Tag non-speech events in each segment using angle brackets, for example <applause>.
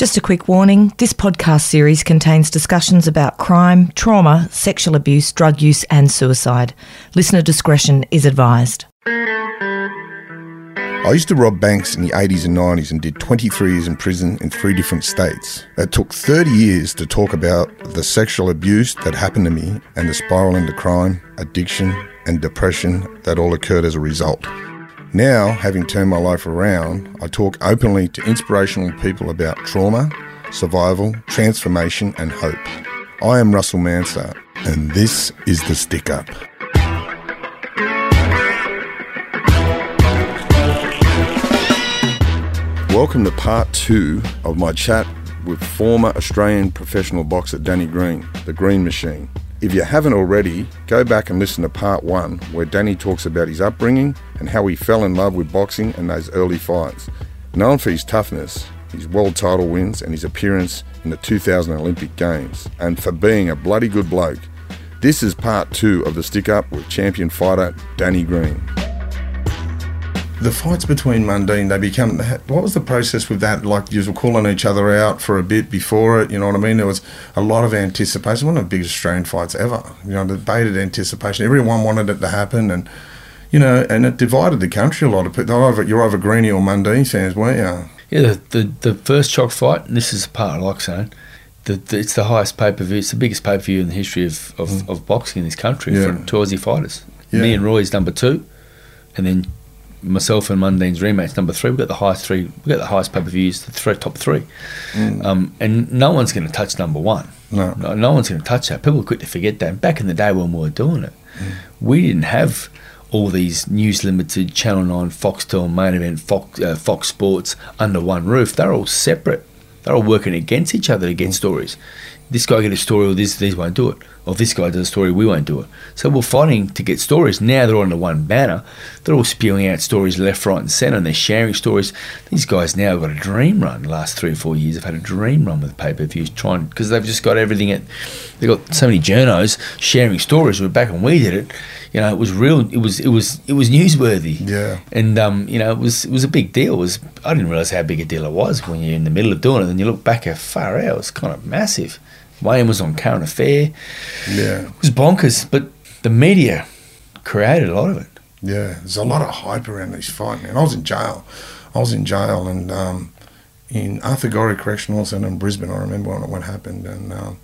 Just a quick warning this podcast series contains discussions about crime, trauma, sexual abuse, drug use, and suicide. Listener discretion is advised. I used to rob banks in the 80s and 90s and did 23 years in prison in three different states. It took 30 years to talk about the sexual abuse that happened to me and the spiral into crime, addiction, and depression that all occurred as a result. Now, having turned my life around, I talk openly to inspirational people about trauma, survival, transformation, and hope. I am Russell Manser, and this is The Stick Up. Welcome to part two of my chat with former Australian professional boxer Danny Green, the Green Machine. If you haven't already, go back and listen to part one, where Danny talks about his upbringing and how he fell in love with boxing and those early fights. Known for his toughness, his world title wins, and his appearance in the 2000 Olympic Games, and for being a bloody good bloke. This is part two of the stick up with champion fighter Danny Green the fights between Mundine, they become. What was the process with that? Like you were calling each other out for a bit before it. You know what I mean? There was a lot of anticipation. One of the biggest Australian fights ever. You know, the bated anticipation. Everyone wanted it to happen, and you know, and it divided the country a lot of people. Either, you're either Greeny or Mundine fans, weren't you? Yeah, the, the, the first Choc fight, and this is the part I like saying. The, the, it's the highest pay per view. It's the biggest pay per view in the history of, of, mm. of boxing in this country yeah. for two Aussie fighters. Yeah. Me and Roy's number two, and then myself and Mundine's rematch number three. We got the highest three. We got the highest pay per views. The three, top three, mm. um, and no one's going to touch number one. No. no, no one's going to touch that. People are quick to forget that. Back in the day when we were doing it, mm. we didn't have all these news limited Channel Nine, Foxtel, Main Event, Fox, uh, Fox Sports under one roof. They're all separate. They're all working against each other to get mm. stories. This guy get a story, or this these won't do it or this guy does a story, we won't do it. So we're fighting to get stories. Now they're under one banner. They're all spewing out stories left, right, and centre, and they're sharing stories. These guys now have got a dream run. The last three or four years, have had a dream run with pay per views, trying because they've just got everything. At they've got so many journos sharing stories. We're back when we did it. You know, it was real. It was it was it was newsworthy. Yeah. And um, you know, it was it was a big deal. It was I didn't realise how big a deal it was when you're in the middle of doing it, and you look back at far out. It was kind of massive. Wayne was on Current Affair. Yeah. It was bonkers, but the media created a lot of it. Yeah, there's a lot of hype around these fights, man. I was in jail. I was in jail and um, in Arthur Gorrie Correctional Centre in Brisbane. I remember when it what happened, and um,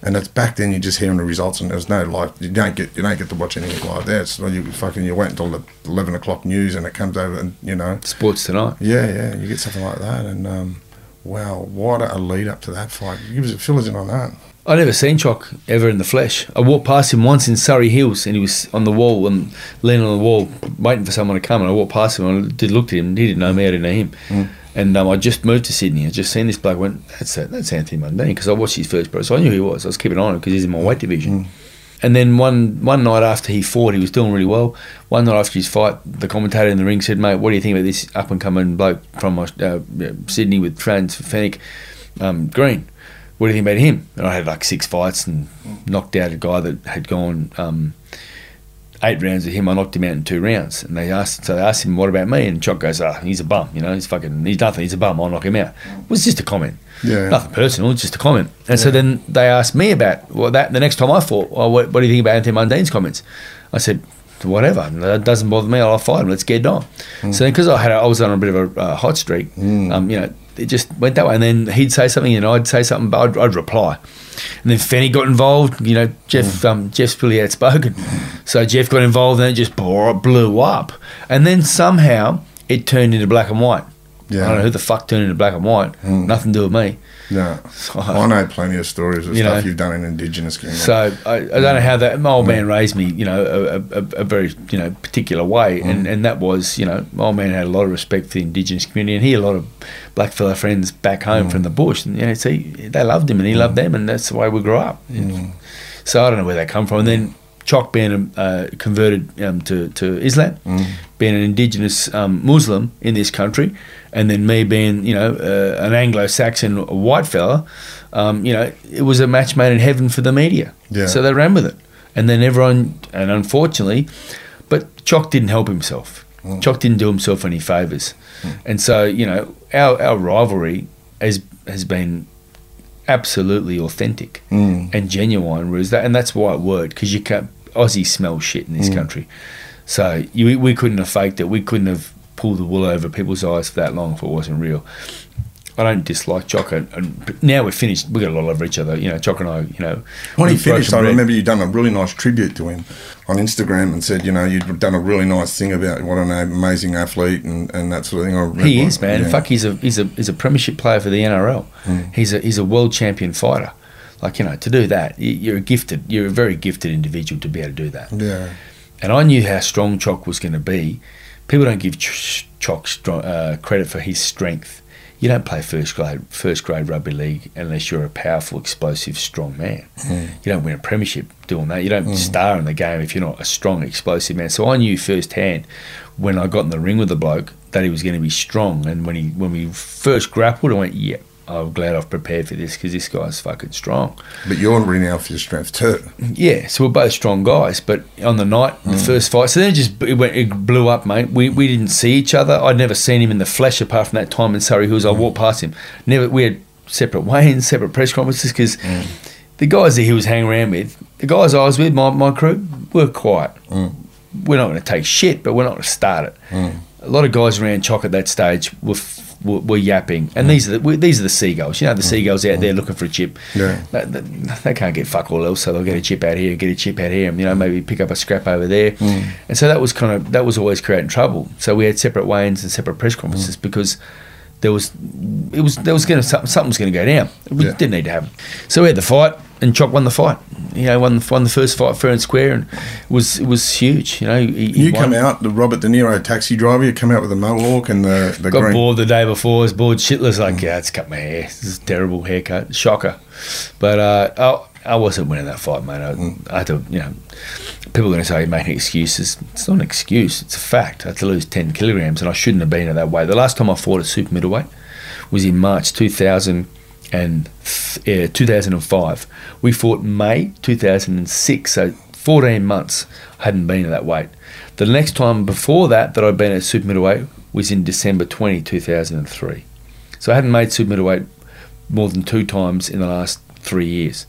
and it's back then. You're just hearing the results, and there's no live. You don't get you don't get to watch anything live there. It's you fucking you wait until the eleven o'clock news, and it comes over, and you know sports tonight. Yeah, yeah, you get something like that, and um, Wow, what a lead up to that fight. Give us, fill us in on that. I never seen Choc ever in the flesh. I walked past him once in Surry Hills, and he was on the wall and leaning on the wall, waiting for someone to come. And I walked past him, and I did look at him. He didn't know me, I didn't know him. Mm. And um, I just moved to Sydney. I just seen this bloke. Went, that's That's Anthony Mundine because I watched his first pro, so I knew who he was. I was keeping an eye on him because he's in my weight division. Mm. And then one one night after he fought, he was doing really well. One night after his fight, the commentator in the ring said, "Mate, what do you think about this up and coming bloke from uh, Sydney with Trans Fenech um, Green? What do you think about him?" And I had like six fights and knocked out a guy that had gone um, eight rounds with him. I knocked him out in two rounds. And they asked, so they asked him, "What about me?" And Choc goes, "Ah, oh, he's a bum. You know, he's fucking, he's nothing. He's a bum. I'll knock him out." It was just a comment. Yeah. Nothing personal, just a comment. And yeah. so then they asked me about well, that. The next time I fought, well, what, what do you think about Anthony Mundine's comments? I said, whatever. That doesn't bother me. I'll fight him. Let's get on. Mm. So then, because I had, I was on a bit of a uh, hot streak. Mm. Um, you know, it just went that way. And then he'd say something, and I'd say something, but I'd, I'd reply. And then Fenny got involved. You know, Jeff, mm. um, Jeff's pretty outspoken, so Jeff got involved, and it just blew up. And then somehow it turned into black and white. Yeah. I don't know who the fuck turned into black and white. Mm. Nothing to do with me. No. <laughs> So, I know plenty of stories of you stuff know, you've done in Indigenous communities. So I, I, don't know how that, my old man raised me, you know, a, a, a very, you know, particular way. Mm. And, and that was, you know, my old man had a lot of respect for the Indigenous community and he had a lot of black fellow friends back home mm. from the bush. And, you know, see, they loved him and he loved mm. them and that's the way we grew up. So I don't know where they come from. And then Choc being uh, converted um, to, to Islam, mm. being an indigenous um, Muslim in this country, and then me being, you know, uh, an Anglo-Saxon white fella, um, you know, it was a match made in heaven for the media. Yeah. So they ran with it, and then everyone, and unfortunately, but Choc didn't help himself. Mm. Choc didn't do himself any favors, mm. and so you know, our our rivalry has has been absolutely authentic Mm. and genuine. That, and that's why it worked because you can't. Aussie smells shit in Mm. this country, so you, we couldn't have faked it. We couldn't have pulled the wool over people's eyes for that long if it wasn't real. I don't dislike Choc, and, and now we're finished. We got a lot of love for each other. You know, Choc and I. You know, When he finished, I bread. remember you done a really nice tribute to him on Instagram and said, you know, you'd done a really nice thing about what an amazing athlete and, and that sort of thing. He is, man. Yeah. Fuck, he's a he's a he's a premiership player for the NRL. Mm. He's a he's a world champion fighter. Like you know, to do that, you're a gifted. You're a very gifted individual to be able to do that. Yeah. And I knew how strong Choc was going to be. People don't give Ch- Choc strong, uh, credit for his strength. You don't play first grade first grade rugby league unless you're a powerful, explosive, strong man. You don't win a premiership doing that. You don't star in the game if you're not a strong, explosive man. So I knew firsthand when I got in the ring with the bloke that he was going to be strong. And when he when we first grappled, I went, "Yeah, I'm glad I've prepared for this because this guy's fucking strong." But you're renowned for your strength too. Yeah, so we're both strong guys, but on the night, the hmm. first fight, so then it just it, went, it blew up, mate. We, we didn't see each other. I'd never seen him in the flesh apart from that time in Surry Hills. I hmm. walked past him. Never. We had separate weigh-ins, separate press conferences because hmm. the guys that he was hanging around with, the guys I was with, my, my crew, were quiet. We're not going to take shit, but we're not going to start it. A lot of guys around Choc at that stage were. Were, were yapping, and these are the these are the seagulls. You know, the mm. seagulls out there mm. looking for a chip. Yeah. They, they, they can't get fuck all else, so they'll get a chip out here, get a chip out here, and you know mm. maybe pick up a scrap over there. And so that was kind of that was always creating trouble. So we had separate weigh-ins and separate press conferences because there was it was there was going to something was going to go down. We Yeah. didn't need to have it. So we had the fight, and Choc won the fight. You uh, know, won won the first fight fair and square, and it was it was huge. You know, he, he You won. come out, the Robert De Niro taxi driver. You come out with the mohawk and the the Got green. bored the day before. Was bored shitless. Like, mm. yeah, it's cut my hair. This is a terrible haircut. Shocker. But uh, I, I wasn't winning that fight, mate. I, mm. I had to, you know, people are going to say making excuses. It's not an excuse. It's a fact. I had to lose 10 kilograms and I shouldn't have been at that weight. The last time I fought at super middleweight was in March 2000 and yeah, 2005. We fought May 2006, so 14 months I hadn't been at that weight. The next time before that that I'd been at super middleweight was in December 20, 2003. So I hadn't made super middleweight more than two times in the last three years.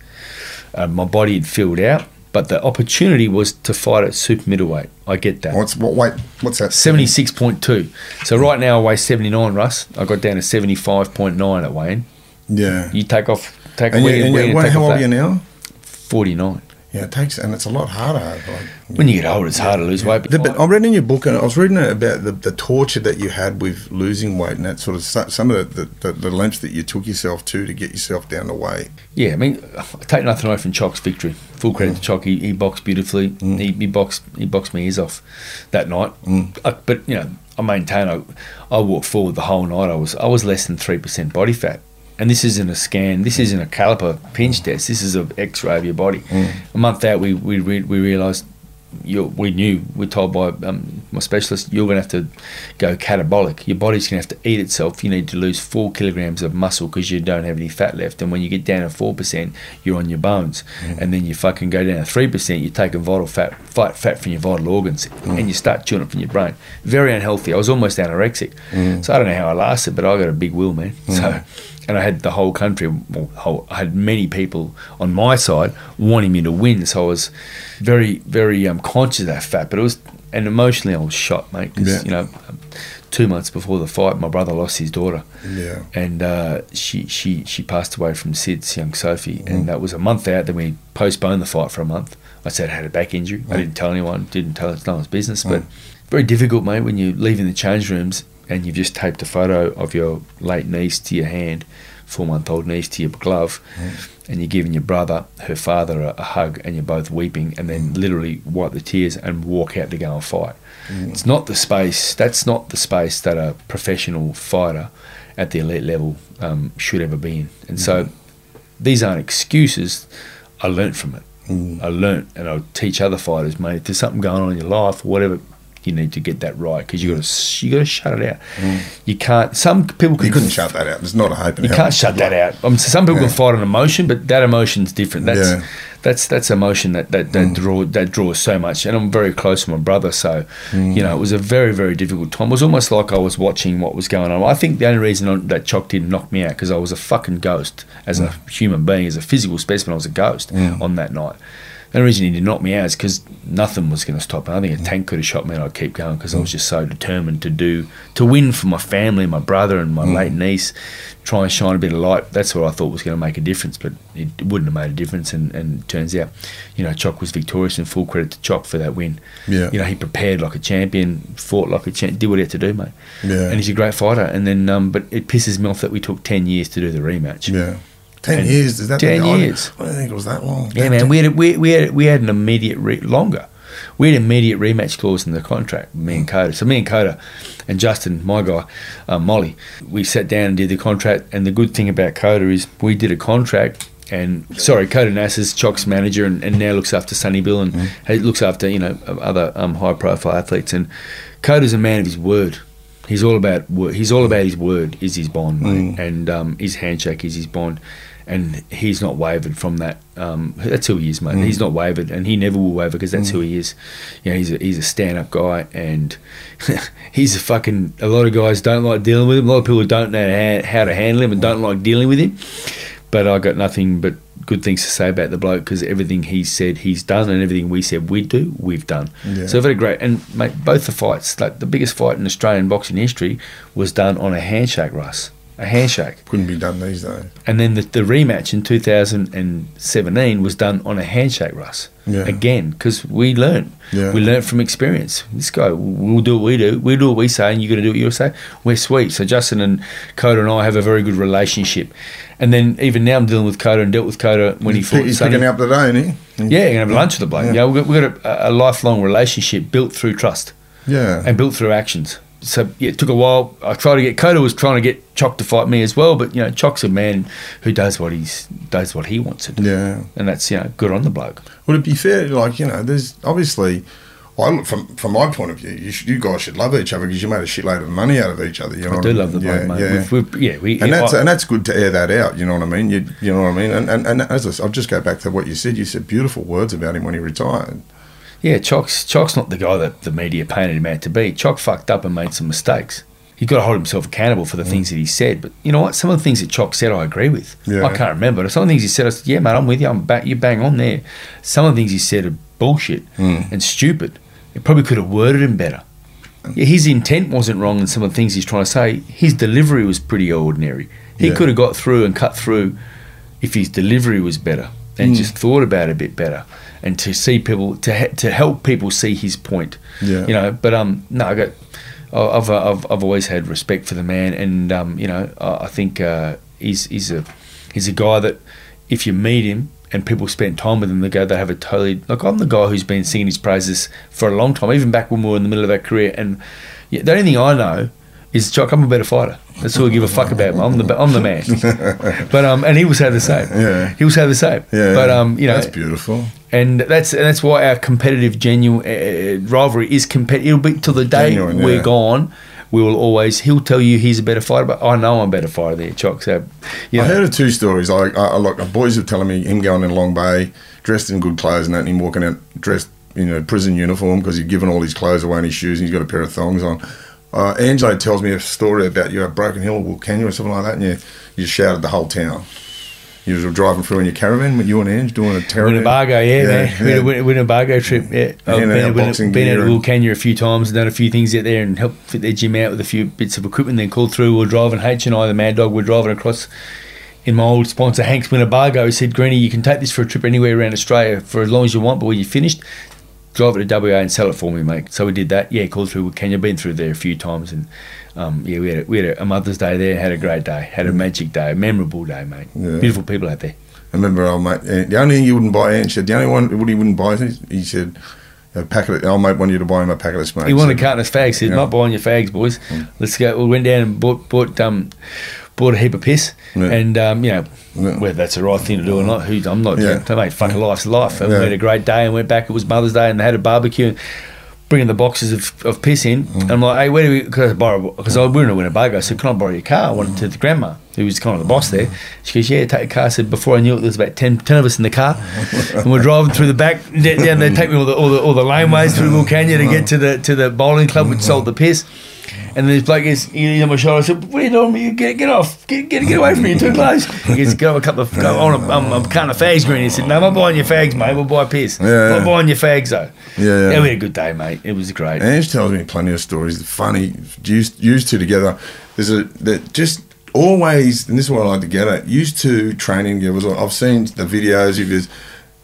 Uh, my body had filled out, but the opportunity was to fight at super middleweight. I get that. What's what weight? What's that? 76.2. So right now I weigh 79, Russ. I got down to 75.9 at weighing. Yeah. You take off, take and you, and where you, you what, take how off old are you now? 49. Yeah, it takes, and it's a lot harder. Like, When you get older, it's hard to lose weight. The- but I read in your book, and I was reading about the, the torture that you had with losing weight, and that sort of some of the, the, the lengths that you took yourself to to get yourself down to weight. Yeah, I mean, I take nothing away from Choc's victory. Full credit to Chock. He, he boxed beautifully. He, he boxed he boxed me ears off that night. Uh, but you know, I maintain I, I walked forward the whole night. I was I was less than three percent body fat. And this isn't a scan. This mm. isn't a caliper pinch mm. test. This is an X-ray of your body. Mm. A month out, we we re- we realised we knew we're told by um, my specialist you're going to have to go catabolic. Your body's going to have to eat itself. You need to lose four kilograms of muscle because you don't have any fat left. And when you get down to four percent, you're on your bones. And then you fucking go down to three percent. You're taking vital fat, fat, fat from your vital organs, and you start chewing it from your brain. Very unhealthy. I was almost anorexic. So I don't know how I lasted, but I got a big will, man. So. And I had the whole country, well, whole, I had many people on my side wanting me to win. So I was very, very um, conscious of that fact. But it was, and emotionally, I was shot, mate. Because Yeah. you know, two months before the fight, my brother lost his daughter, Yeah. and uh, she she she passed away from SIDS, young Sophie, and that was a month out. Then we postponed the fight for a month. I said I had a back injury. I didn't tell anyone. Didn't tell it's no one's business. But very difficult, mate, when you're leaving the change rooms and you've just taped a photo of your late niece to your hand, four month old niece to your glove, and you're giving your brother, her father, a, a hug, and you're both weeping, and then literally wipe the tears and walk out to go and fight. It's not the space. That's not the space that a professional fighter at the elite level um, should ever be in. And so these aren't excuses. I learnt from it. I learnt, and I teach other fighters, mate. If there's something going on in your life or whatever, you need to get that right because you got to you got to shut it out. You can't. Some people can You couldn't shut that out. There's not a hope in you can't shut that out. Um, I mean, some people Yeah. can fight an emotion, but that emotion's different. That's Yeah. that's that's emotion that that, that mm. draw that draws so much. And I'm very close to my brother, so mm. you know it was a very very difficult time. It was almost like I was watching what was going on. I think the only reason I- that Choc didn't knock me out because I was a fucking ghost as a mm. human being, as a physical specimen. I was a ghost on that night. The only reason he didn't knock me out is because nothing was going to stop me. I think a tank could have shot me and I'd keep going because I was just so determined to do, to win for my family, my brother and my late niece, try and shine a bit of light. That's what I thought was going to make a difference, but it wouldn't have made a difference. And, and it turns out, you know, Choc was victorious and full credit to Choc for that win. Yeah. You know, he prepared like a champion, fought like a champion, did what he had to do, mate. Yeah. And he's a great fighter. And then, um, but it pisses me off that we took 10 years to do the rematch. Yeah. Ten And years. Is that 10 I- years. I don't think it was that long. Yeah, man. We had we we had we had an immediate re- longer. We had immediate rematch clause in the contract. Me and Khoder. So me and Khoder, and Justin, my guy, uh, Molly, we sat down and did the contract. And the good thing about Khoder is we did a contract. And sorry, Khoder Nasser's Choc's manager, and, and now looks after Sonny Bill and he looks after you know other um, high profile athletes. And Khoder's a man of his word. He's all about word. He's all about his word. Is his bond, mate. and um, his handshake is his bond, and he's not wavered from that. Um, that's who he is, mate. He's not wavered, and he never will waver because that's who he is. You know, he's a, he's a stand up guy, and <laughs> he's a fucking. A lot of guys don't like dealing with him. A lot of people don't know how, how to handle him and don't like dealing with him. But I got nothing but good things to say about the bloke because everything he said he's done, and everything we said we'd do, we've done. Yeah. So I've had a great and mate, both the fights, like the biggest fight in Australian boxing history, was done on a handshake, Russ. A handshake. Couldn't be done these days. And then the, the rematch in 2017 was done on a handshake, Russ. Yeah. Again, because we learned. Yeah. We learned from experience. This guy, we'll do what we do. We do what we say, and you're going to do what you say. We're sweet. So Justin and Khoder and I have a very good relationship. And then even now I'm dealing with Khoder and dealt with Khoder when he He's, fought pick- he's Sonny. picking up today, isn't he? Yeah, you're gonna have lunch with the bloke. Yeah. Yeah, we've got, we've got a, a lifelong relationship built through trust Yeah. and built through actions. So yeah, it took a while. I tried to get Khoder was trying to get Choc to fight me as well, but you know, Choc's a man who does what he's does what he wants to do, yeah. and that's you know good on the bloke. Would it be fair? Like you know, there's obviously. I look from from my point of view, you, should, you guys should love each other because you made a shitload of money out of each other. You know I do mean? love the bloke, yeah, mate. Yeah. We've, we've, yeah, we and that's I- and that's good to air that out. You know what I mean? You, you know what I mean? And and, and as I, s- I'll just go back to what you said. You said beautiful words about him when he retired. Yeah, Choc's Choc's not the guy that the media painted him out to be. Choc fucked up and made some mistakes. He's got to hold himself accountable for the mm. things that he said. But you know what? Some of the things that Choc said, I agree with. Yeah. I can't remember. Some of the things he said, I said, yeah, mate, I'm with you. I'm back. You bang on there. Some of the things he said are bullshit mm. and stupid. He probably could have worded him better. Yeah, his intent wasn't wrong in some of the things he's trying to say. His delivery was pretty ordinary. He Yeah. could have got through and cut through if his delivery was better and mm. just thought about it a bit better and to see people to he- to help people see his point. Yeah. You know, but um, no, I got. I've, I've, I've always had respect for the man, and um, you know, I I think uh, he's he's a he's a guy that if you meet him and people spend time with him, they go they have a totally like I'm the guy who's been singing his praises for a long time, even back when we were in the middle of our career. And yeah, the only thing I know is Choc, I'm a better fighter. That's all I give a fuck about. I'm the I'm the man. <laughs> but um, and he was say the same. Yeah. he was say the same. Yeah, but um, you know, that's beautiful. And that's and that's why our competitive genuine uh, rivalry is competitive. It'll be till the day Genuine, we're yeah. gone. We will always. He'll tell you he's a better fighter, but I know I'm a better fighter there, Choc. So, you I heard of two stories. I, I, I like boys were telling me him going in Long Bay, dressed in good clothes, and that, and him walking out dressed in a prison uniform because he'd given all his clothes away and his shoes, and he's got a pair of thongs on. Uh, Angelo tells me a story about you at Broken Hill, Wilcannia, or something like that, and you you shouted the whole town. You were driving through in your caravan with you and Ange doing a terror. Winnebago, yeah, man. yeah. Win- Win- Winnebago trip, yeah. I've been, out been, been out gear to Will and- Canyon a few times and done a few things out there and helped fit their gym out with a few bits of equipment. Then called through. We were driving H and I, the Mad Dog, were driving across in my old sponsor Hank's Winnebago. He said, "Greeny, you can take this for a trip anywhere around Australia for as long as you want, but when you're finished." Drive it to WA and sell it for me, mate. So we did that. Yeah, called through Wilcannia. Been through there a few times, and um, yeah, we had a, we had a Mother's Day there. Had a great day. Had a magic day, a memorable day, mate. Yeah. Beautiful people out there. I remember old mate. uh, The only thing you wouldn't buy, Ange said, the only one what he wouldn't buy, he said, a packet. Of, old mate wanted you to buy him a packet of smokes. He wanted a carton of fags. He said, Yeah. "Not buying your fags, boys. Let's go." We went down and bought bought um bought a heap of piss, Yeah. and um, you know Yeah. whether that's the right thing to do or not. Who I'm not. Yeah. Mate, fucking life's life. And we had a great day and went back. It was Mother's Day and they had a barbecue. And bringing the boxes of, of piss in. Mm. And I'm like, hey, where do we? Because I borrow because I we were in a Winnebago. I said, can I borrow your car? I wanted to the grandma who was kind of the boss there. She goes, yeah, take the car. I said before I knew it, there was about 10, 10 of us in the car, <laughs> and we're driving through the back down there, take me all the all the, all the laneways through Wilcannia to get to the to the bowling club, which sold the piss. And then this bloke is he on my shoulder. I said, "What are you doing? You get get off, get get, get away from me! You're too close." He goes, "Go have a couple of go on a, um, a can of fags, green." He said, "No, I'm not buying your fags, mate. We'll buy piss. Yeah, I'm yeah. buying your fags though." Yeah, yeah. we had a good day, mate. It was great. Ange tells me plenty of stories. Funny, used used to together. There's a that just always, and this is what I like to get at. Used to training together. was- I've seen the videos of his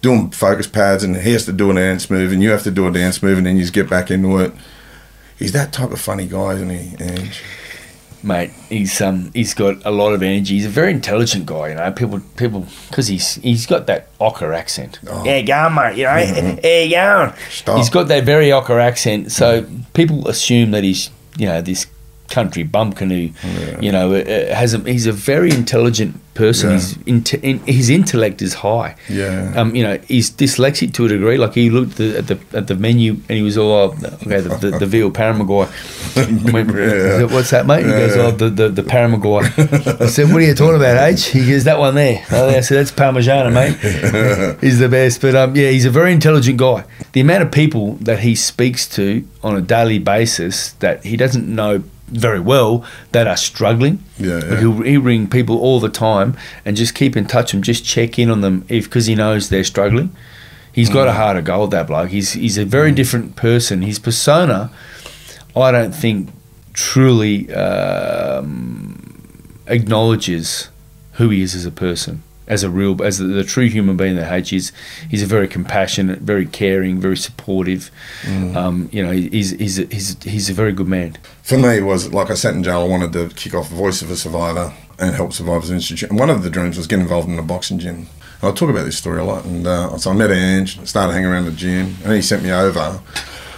doing focus pads, and he has to do a dance move, and you have to do a dance move, and then you just get back into it. He's that type of funny guy, isn't he, Ange? mate. He's um he's got a lot of energy. He's a very intelligent guy. You know, people people because he's he's got that ocker accent. Yeah, go mate. You know, yeah, you going. Stop. He's got that very ocker accent. So people assume that he's you know this country bumpkin who you know uh, has a he's a very intelligent person. Yeah. He's inte- in, his intellect is high. Yeah. Um, you know, he's dyslexic to a degree. Like he looked at the at the, at the menu and he was all oh, okay. The, the, the veal paramagoy. Went, <laughs> Yeah. What's that, mate? He goes, oh, the the, the paramagoy. I said, what are you talking about, H? He goes, that one there. Oh, I said, that's Parmigiana, mate. <laughs> he's the best. But um, yeah, he's a very intelligent guy. The amount of people that he speaks to on a daily basis that he doesn't know very well that are struggling. Yeah, yeah. He'll, he'll ring people all the time and just keep in touch and just check in on them if because he knows they're struggling. He's got a Mm. heart of gold, that bloke. He's he's a very different person. His persona, I don't think, truly um, acknowledges who he is as a person, as a real, as the, the true human being that H is. He's a very compassionate, very caring, very supportive. Mm. Um, you know, he's he's a, he's he's a very good man. For me, it was like I sat in jail. I wanted to kick off the Voice of a Survivor and help Survivors Institute. And one of the dreams was get involved in a boxing gym. And I talk about this story a lot. And uh, so I met Ange, started hanging around the gym, and he sent me over.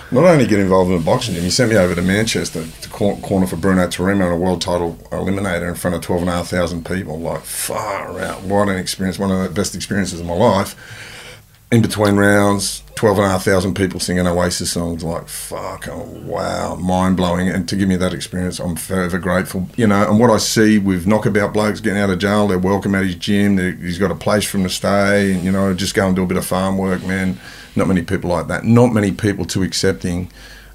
Not only get involved in boxing gym, he sent me over to Manchester to corner for Bruno Tarimo in a world title eliminator in front of 12,500 people. Like, far out. What an experience. One of the best experiences of my life in between rounds, 12,500 people singing Oasis songs. Like, fuck, oh, wow, mind blowing. And to give me that experience, I'm forever grateful. You know, and what I see with knockabout blokes getting out of jail, they're welcome at his gym, they he's got a place for them to stay, and, you know, just go and do a bit of farm work, man. Not many people like that. Not many people too accepting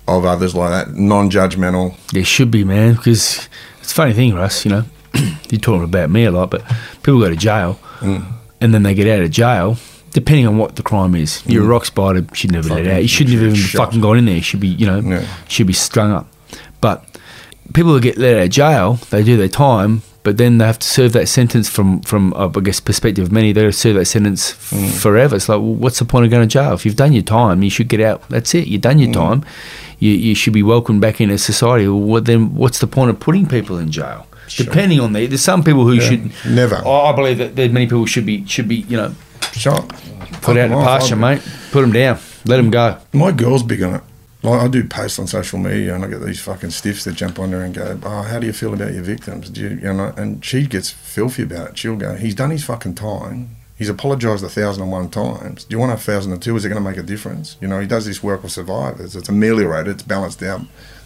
of others like that, non judgmental. There should be, man, because it's a funny thing, Russ, you know, <clears throat> you're talking about me a lot, but people go to jail Mm. and then they get out of jail, depending on what the crime is. You're a rock spider, should never let Mm. Out. You shouldn't have even shot. fucking gone in there. You should be, you know, Yeah. should be strung up. But people who get let out of jail, they do their time, but then they have to serve that sentence from, from uh, I guess, perspective of many, they have to serve that sentence f- Mm. forever. It's like, well, what's the point of going to jail? If you've done your time, you should get out. That's it. You've done Mm. your time. You, you should be welcomed back into society. Well, what, then what's the point of putting people in jail? Depending on the, there's some people who should Never. I I believe that there's many people should be should be you know Shot. put out to pasture, mate. Put them down. Let them go. My girl's big on it. Like I do posts on social media, and I get these fucking stiffs that jump on there and go, "Oh, how do you feel about your victims?" Do you, you know? And she gets filthy about it. She'll go, "He's done his fucking time. He's apologised a thousand and one times. Do you want a thousand and two? Is it going to make a difference? You know, he does this work with survivors. It's ameliorated. It's balanced out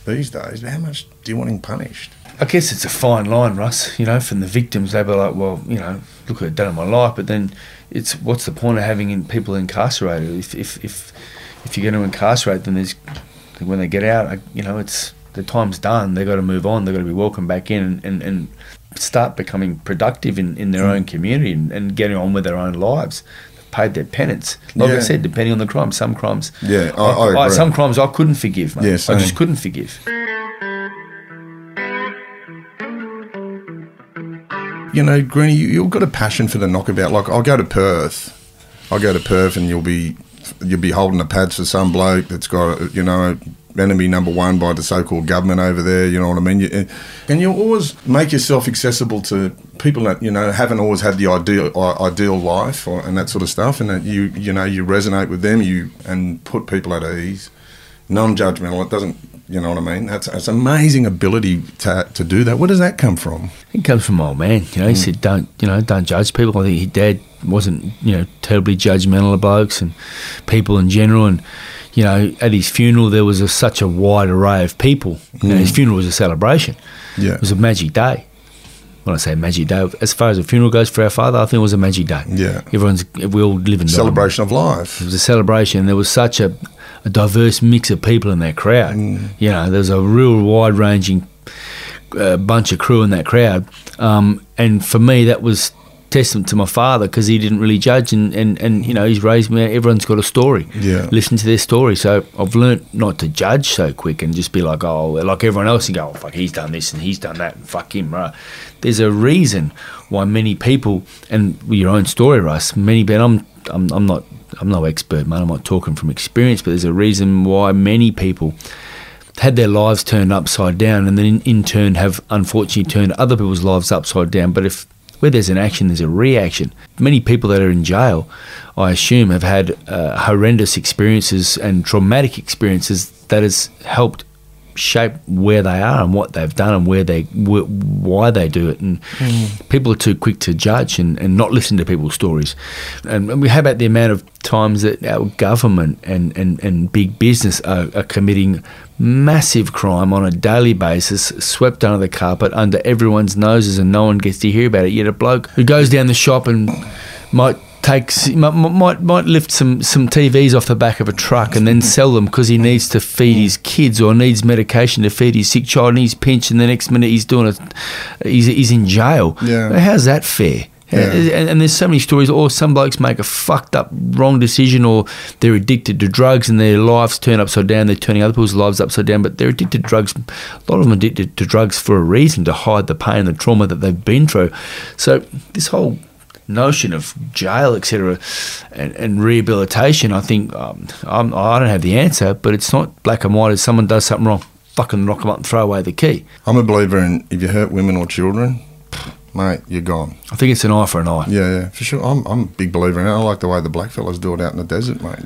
these days. How much do you want him punished? I guess it's a fine line, Russ. You know, from the victims, they were like, well, you know, look what I've done in my life. But then, it's what's the point of having people incarcerated? If if if, if you're going to incarcerate them, there's when they get out, I- you know, it's the time's done. They've got to move on. They've got to be welcomed back in and, and, and start becoming productive in, in their hmm. own community and, and getting on with their own lives. They've paid their penance. Like I said, depending on the crime, some crimes. Yeah, I- I agree. some crimes I couldn't forgive, mate. Yeah, I just couldn't forgive. you know, Greeny, you, you've got a passion for the knockabout. Like, I'll go to Perth. I'll go to Perth, and you'll be you'll be holding the pads for some bloke that's got, you know, enemy number one by the so-called government over there. You know what I mean? You, eh, and you'll always make yourself accessible to people that you know haven't always had the ideal ideal life or, and that sort of stuff, and that you you know you resonate with them. You and put people at ease, non-judgmental. It doesn't. You know what I mean? That's that's amazing ability to, to do that. Where does that come from? It comes from my old man. You know, he mm. said, "Don't you know? Don't judge people." I think his dad wasn't you know terribly judgmental of blokes and people in general, and you know, at his funeral there was a, such a wide array of people. You know, his mm. funeral was a celebration. Yeah. It was a magic day. When I say magic day, as far as a funeral goes for our father, I think it was a magic day. Yeah. Everyone's we all live in Celebration of life. It was a celebration. There was such a, a diverse mix of people in that crowd. You know, there was a real wide ranging uh, bunch of crew in that crowd. Um, and for me, that was testament to my father because he didn't really judge and, and, and you know he's raised me everyone's got a story Yeah. listen to their story so I've learnt not to judge so quick and just be like oh like everyone else and go oh fuck he's done this and he's done that and fuck him right there's a reason why many people and your own story Russ many but I'm, I'm I'm not I'm no expert man. I'm not talking from experience but there's a reason why many people had their lives turned upside down and then in, in turn have unfortunately turned other people's lives upside down. But if where there's an action there's a reaction. Many people that are in jail i assume have had uh, horrendous experiences and traumatic experiences that has helped shape where they are and what they've done and where they wh- why they do it. And hmm. people are too quick to judge and, and not listen to people's stories. And, and we how about the amount of times that our government and, and, and big business are, are committing massive crime on a daily basis swept under the carpet under everyone's noses and no one gets to hear about it yet a bloke who goes down the shop and might takes might, might might lift some some TVs off the back of a truck and then sell them because he needs to feed his kids or needs medication to feed his sick child and he's pinched and the next minute he's doing a he's, he's in jail. Yeah. How's that fair? Yeah. And, and there's so many stories. Or some blokes make a fucked up wrong decision, or they're addicted to drugs, and their lives turn upside down. They're turning other people's lives upside down, but they're addicted to drugs. A lot of them are addicted to drugs for a reason to hide the pain and the trauma that they've been through. So this whole notion of jail, etc., and, and rehabilitation, I think um, I'm, I don't have the answer, but it's not black and white. If someone does something wrong, fucking knock them up and throw away the key. I'm a believer in if you hurt women or children, mate, you're gone. I think it's an eye for an eye. Yeah, yeah, for sure. I'm, I'm a big believer in it. I like the way the black fellas do it out in the desert, mate.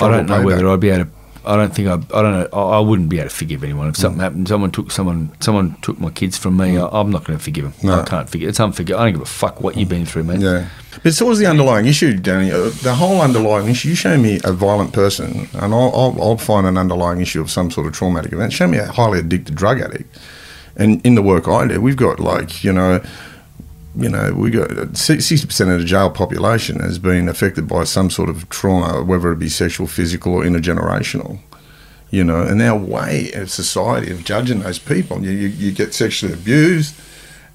I don't know whether. I'd be able to. I don't think I. I don't know. I, I wouldn't be able to forgive anyone if something happened. Someone took someone. Someone took my kids from me. I, I'm not going to forgive them. No. I can't forgive. It's unforgivable. I don't give a fuck what you've been through, man. Yeah. But so was the underlying issue, Danny. Uh, the whole underlying issue, you show me a violent person, and I'll, I'll, I'll find an underlying issue of some sort of traumatic event. Show me a highly addicted drug addict. And in the work I do, we've got like, you know, you know, we got sixty percent of the jail population has been affected by some sort of trauma, whether it be sexual, physical, or intergenerational. You know, and our way of society of judging those people, you, you, you get sexually abused.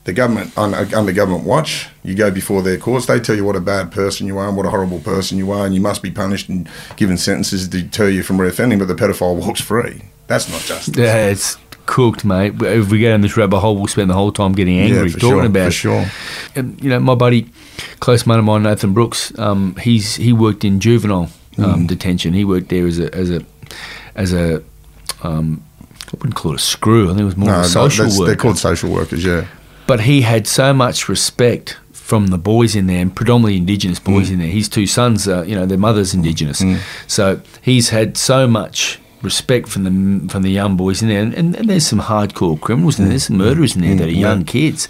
The government under government watch, you go before their courts. They tell you what a bad person you are and what a horrible person you are, and you must be punished and given sentences to deter you from reoffending. But the pedophile walks free. That's not justice. Yeah, it's cooked, mate. If we go down this rabbit hole, we'll spend the whole time getting angry for talking sure, about for it. sure. And, you know, my buddy, close mate of mine, Nathan Brooks. Um, he's he worked in juvenile um, detention. He worked there as a as a as a um, I wouldn't call it a screw. I think it was more No, of a no, social worker. they're called social workers. Yeah, but he had so much respect from the boys in there, and predominantly Indigenous boys Mm. in there. His two sons, uh, you know, their mother's Indigenous, so he's had so much respect from the from the young boys in there. And, and, and there's some hardcore criminals and there's some murderers in there that are young kids,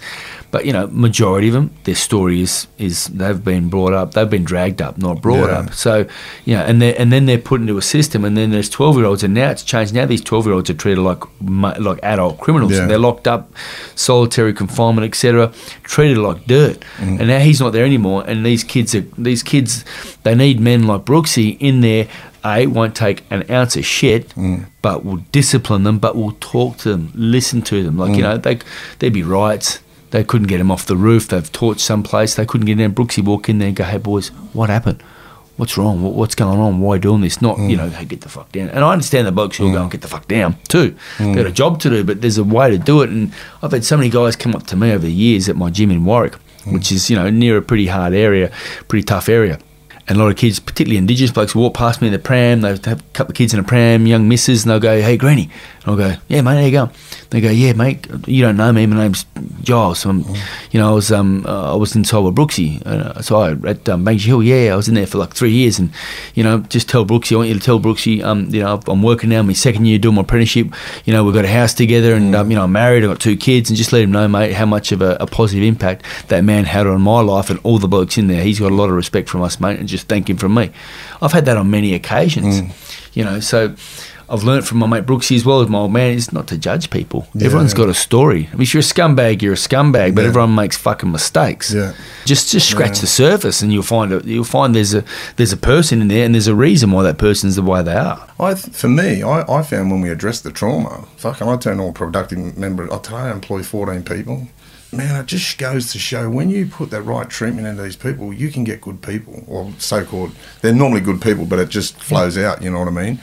but you know, majority of them, their story is is they've been brought up, they've been dragged up, not brought Yeah. up. So, you know, and they and then they're put into a system, and then there's twelve year olds, and now it's changed. Now these twelve year olds are treated like like adult criminals. Yeah. They're locked up, solitary confinement, etc., treated like dirt. Mm. And now he's not there anymore. And these kids are these kids, they need men like Brooksy in there. A won't take an ounce of shit, Mm. but will discipline them, but will talk to them, listen to them. Like you Mm. know, they there'd be riots. They couldn't get him off the roof. They've torched someplace. They couldn't get in. Brooksy walk in there and go, "Hey boys, what happened? What's wrong? What, what's going on? Why are you doing this?" Not Mm. you know, hey, get the fuck down. And I understand the blokes who'll go and get the fuck down too. They've got a job to do, but there's a way to do it. And I've had so many guys come up to me over the years at my gym in Warwick, which is you know near a pretty hard area, pretty tough area. And a lot of kids, particularly Indigenous blokes, walk past me in the pram. They have a couple of kids in a pram, young misses, and they'll go, "Hey, Greeny," and I'll go, "Yeah, mate, how you going?" They go, "Yeah, mate, you don't know me. My name's Giles. I'm, you know, I was um, uh, I was inside with Brooksy, uh, so I at um, Banksia Hill. Yeah, I was in there for like three years, and you know, just tell Brooksy. I want you to tell Brooksy, um, you know, I'm working now, my second year doing my apprenticeship. You know, we've got a house together, and um, you know, I'm married. I've got two kids, and just let him know, mate, how much of a, a positive impact that man had on my life and all the blokes in there. He's got a lot of respect from us, mate, and just thank him from me. I've had that on many occasions. You know, so I've learned from my mate Brooksy as well as my old man is not to judge people. Yeah. Everyone's got a story. I mean, if you're a scumbag, you're a scumbag, but Yeah. everyone makes fucking mistakes. Yeah. Just just scratch Yeah. the surface, and you'll find a, you'll find there's a there's a person in there, and there's a reason why that person's the way they are. I, for me, I, I found when we address the trauma, fucking, I turn all productive member. I today I employ 14 people. Man, it just goes to show when you put the right treatment into these people, you can get good people, or so-called. They're normally good people, but it just flows out. You know what I mean?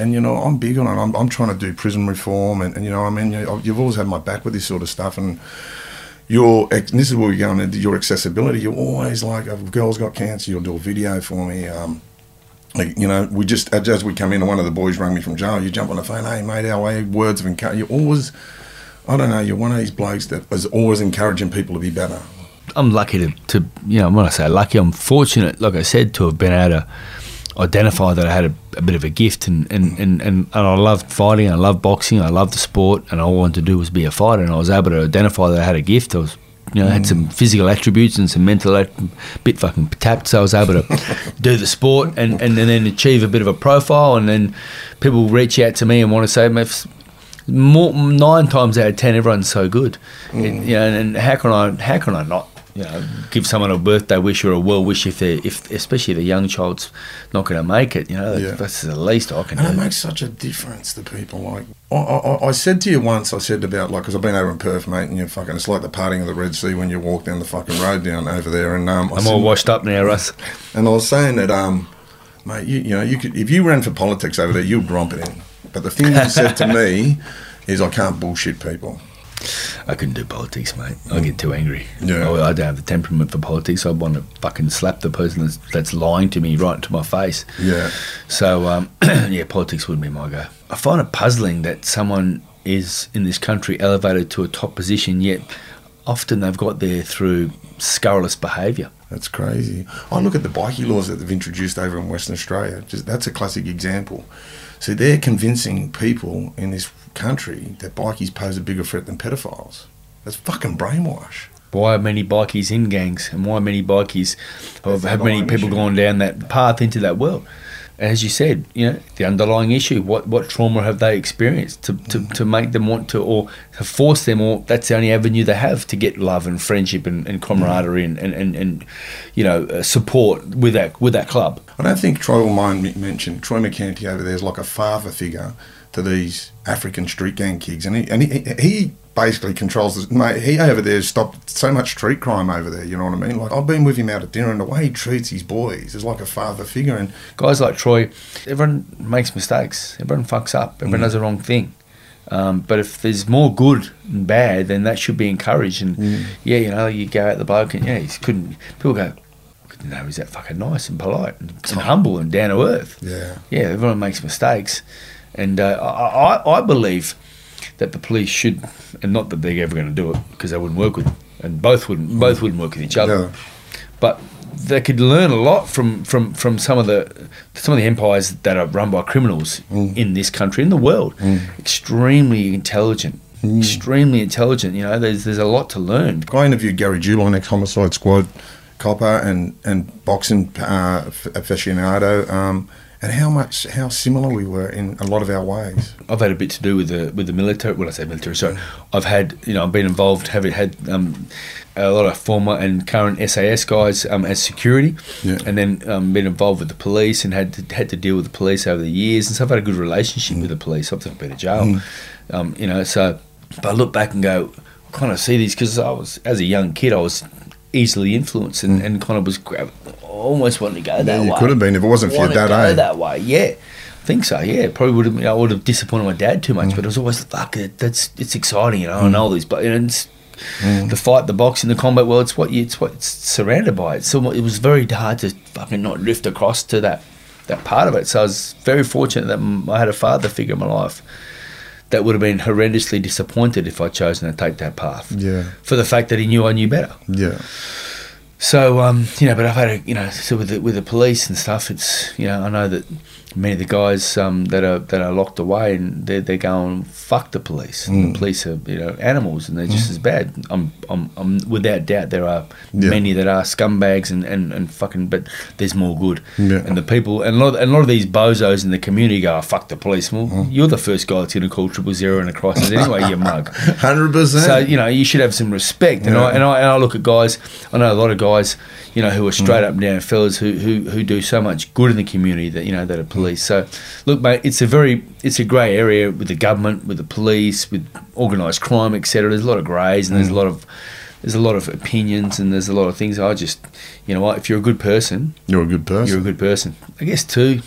And you know, I'm big on it. I'm, I'm trying to do prison reform, and, and you know, I mean, you you've always had my back with this sort of stuff, and your this is where we're going your accessibility. You're always like, if a girl's got cancer, you'll do a video for me. Um, like, you know, we just as we come in, one of the boys rang me from jail. You jump on the phone, hey mate, how are you? Words of encouragement. You're always, I don't know, you're one of these blokes that is always encouraging people to be better. I'm lucky to, to you know when I say lucky, I'm fortunate, like I said, to have been able to identify that I had a, a bit of a gift and and, and, and and I loved fighting, I loved boxing, I loved the sport, and all I wanted to do was be a fighter. And I was able to identify that I had a gift. I was you know, I had mm. some physical attributes and some mental at- bit fucking tapped, so I was able to <laughs> do the sport and, and, and then achieve a bit of a profile. And then people reach out to me and want to say, "Mate, more nine times out of ten, everyone's so good. And, you know, and how can I how can I not you know give someone a birthday wish or a well wish if they if especially if a young child's not going to make it? You know, Yeah. that's the least I can And it makes such a difference to people. Like I, I, I said to you once, I said about like because I've been over in Perth, mate, and you're fucking it's like the parting of the Red Sea when you walk down the fucking road down over there. And um, I I'm said- all washed up now, Russ. And I was saying that, um, mate, you, you know, you could if you ran for politics over there, you'd romp it in. But the thing you said to <laughs> me is, I can't bullshit people. I couldn't do politics, mate. I get too angry. Yeah. I, I don't have the temperament for politics. I want to fucking slap the person that's, that's lying to me right into my face. Yeah, So, um, <clears throat> yeah, politics wouldn't be my go. I find it puzzling that someone is in this country elevated to a top position, yet often they've got there through scurrilous behaviour. that's crazy. I look at the bikie laws that they've introduced over in Western Australia. Just that's a classic example. So they're convincing people in this country that bikies pose a bigger threat than pedophiles. That's fucking brainwash. Why are many bikies in gangs, and why are many bikies have, have many people issue. gone down that path into that world? As you said, you know the underlying issue. What what trauma have they experienced to, to, to make them want to, or to force them, or that's the only avenue they have to get love and friendship and, and camaraderie and, and, and, and you know uh, support with that with that club. I don't think Troy will mind me mention Troy McCanty over there is like a father figure to these African street gang kids, and he and he, he basically controls this. Mate, he over there stopped so much street crime over there. You know what I mean? Like I've been with him out at dinner, and the way he treats his boys is like a father figure. And guys like Troy, everyone makes mistakes. Everyone fucks up. Everyone does the wrong thing. Um, but if there's more good and bad, then that should be encouraged. And yeah, you know, you go out the bloke and yeah, he couldn't. People go, no, he's that fucking nice and polite and, and humble and down to earth. yeah, Yeah, everyone makes mistakes, and uh, I, I, believe that the police should, and not that they're ever going to do it because they wouldn't work with, and both wouldn't, both wouldn't work with each other yeah. but they could learn a lot from, from, from some of the some of the empires that are run by criminals in this country in the world. Extremely intelligent, extremely intelligent. You know, there's there's a lot to learn. I interviewed Gary Jubelin, ex Homicide Squad copper and and boxing uh, aficionado, um, and how much how similar we were in a lot of our ways. I've had a bit to do with the with the military. When I say military, sorry, I've had you know I've been involved, have had um, a lot of former and current SAS guys um, as security, Yeah. and then um, been involved with the police and had to, had to deal with the police over the years, and so I've had a good relationship with the police. I've been to jail, um, you know. So, but I look back and go, I kind of see these because I was as a young kid, I was easily influenced and, and kind of was gra- almost wanting to go that Yeah, you way. could have been if it wasn't for your dad, go eh? that way, yeah. I think so, yeah. Probably would have. I would have disappointed my dad too much, mm. but it was always fuck it. That's it's exciting, you know. I mm. know these, but and it's mm. the fight, the boxing, the combat. Well, it's what you, it's what it's surrounded by. It's so it was very hard to fucking not drift across to that that part of it. So I was very fortunate that m- I had a father figure in my life that would have been horrendously disappointed if I'd chosen to take that path. Yeah. For the fact that he knew I knew better. Yeah. So um, you know, but I've had a you know, so with the, with the police and stuff, it's you know, I know that many of the guys um, that are that are locked away and they're, they're going fuck the police. Mm. The police are you know animals and they're just as bad. I'm, I'm, I'm without doubt there are Yeah. many that are scumbags and, and, and fucking, but there's more good. Yeah. And the people and a lot and a lot of these bozos in the community go oh, fuck the police. Well, Mm. you're the first guy that's going to call triple zero in a crisis anyway. you <laughs> mug. Hundred percent. So you know you should have some respect, and, Yeah. I, and I and I look at guys. I know a lot of guys, you know, who are Mm. straight up and down fellas who, who who do so much good in the community that you know that are police. So look, mate, it's a very it's a grey area with the government, with the police, with organised crime, etc. There's a lot of greys, and there's Mm. a lot of there's a lot of opinions, and there's a lot of things. I just, you know, what if you're a good person, You're a good person. you're a good person. I guess too,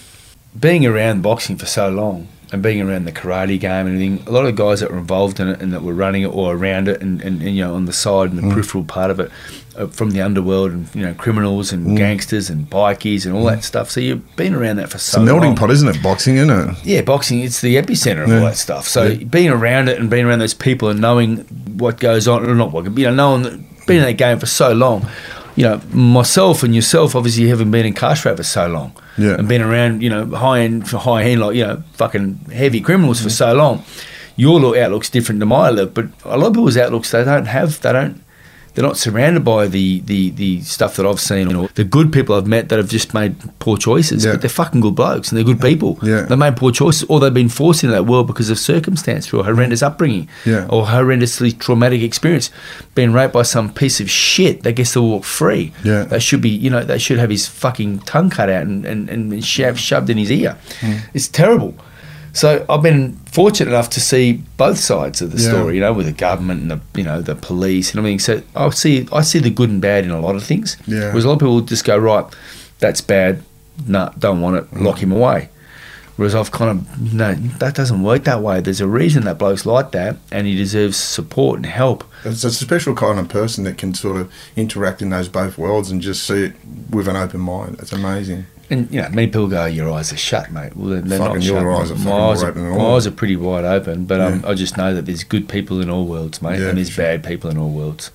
being around boxing for so long and being around the karate game and everything, a lot of guys that were involved in it and that were running it or around it and, and, and you know on the side and the Mm. peripheral part of it, Uh, from the underworld and you know criminals and Mm. gangsters and bikies and all that mm. stuff. So you've been around that for so long. It's a melting long. pot, isn't it? Boxing, isn't it? Yeah, boxing, it's the epicenter of Yeah. all that stuff. So Yeah. being around it and being around those people and knowing what goes on, or not what, you know, knowing, that- being in that game for so long, you know, myself and yourself, obviously, haven't been in incarcerated for so long. Yeah. And been around, you know, high end, for high end, like, you know, fucking heavy criminals for mm. so long. Your look outlook's different to my look, but a lot of people's outlooks, they don't have, they don't, they're not surrounded by the, the, the stuff that I've seen or the good people I've met that have just made poor choices. Yeah. But they're fucking good blokes and they're good people. Yeah. They made poor choices or they've been forced into that world because of circumstance through a horrendous upbringing Yeah. or horrendously traumatic experience. Being raped by some piece of shit that gets to walk free. Yeah. They should be, you know, they should have his fucking tongue cut out and, and, and shoved, in his ear. Hmm. It's terrible. So I've been fortunate enough to see both sides of the Yeah. story, you know, with the government and the you know the police and everything. So I see I see the good and bad in a lot of things. Yeah. Whereas a lot of people just go right, that's bad, no, don't want it, lock him away. Whereas I've kind of no, that doesn't work that way. There's a reason that bloke's like that, and he deserves support and help. It's a special kind of person that can sort of interact in those both worlds and just see it with an open mind. It's amazing. And you know, many people go, "Your eyes are shut, mate." Well, they're, they're not your shut. eyes are my eyes are, my eyes are pretty wide open, but um, Yeah. I just know that there's good people in all worlds, mate, Yeah, and there's sure. bad people in all worlds.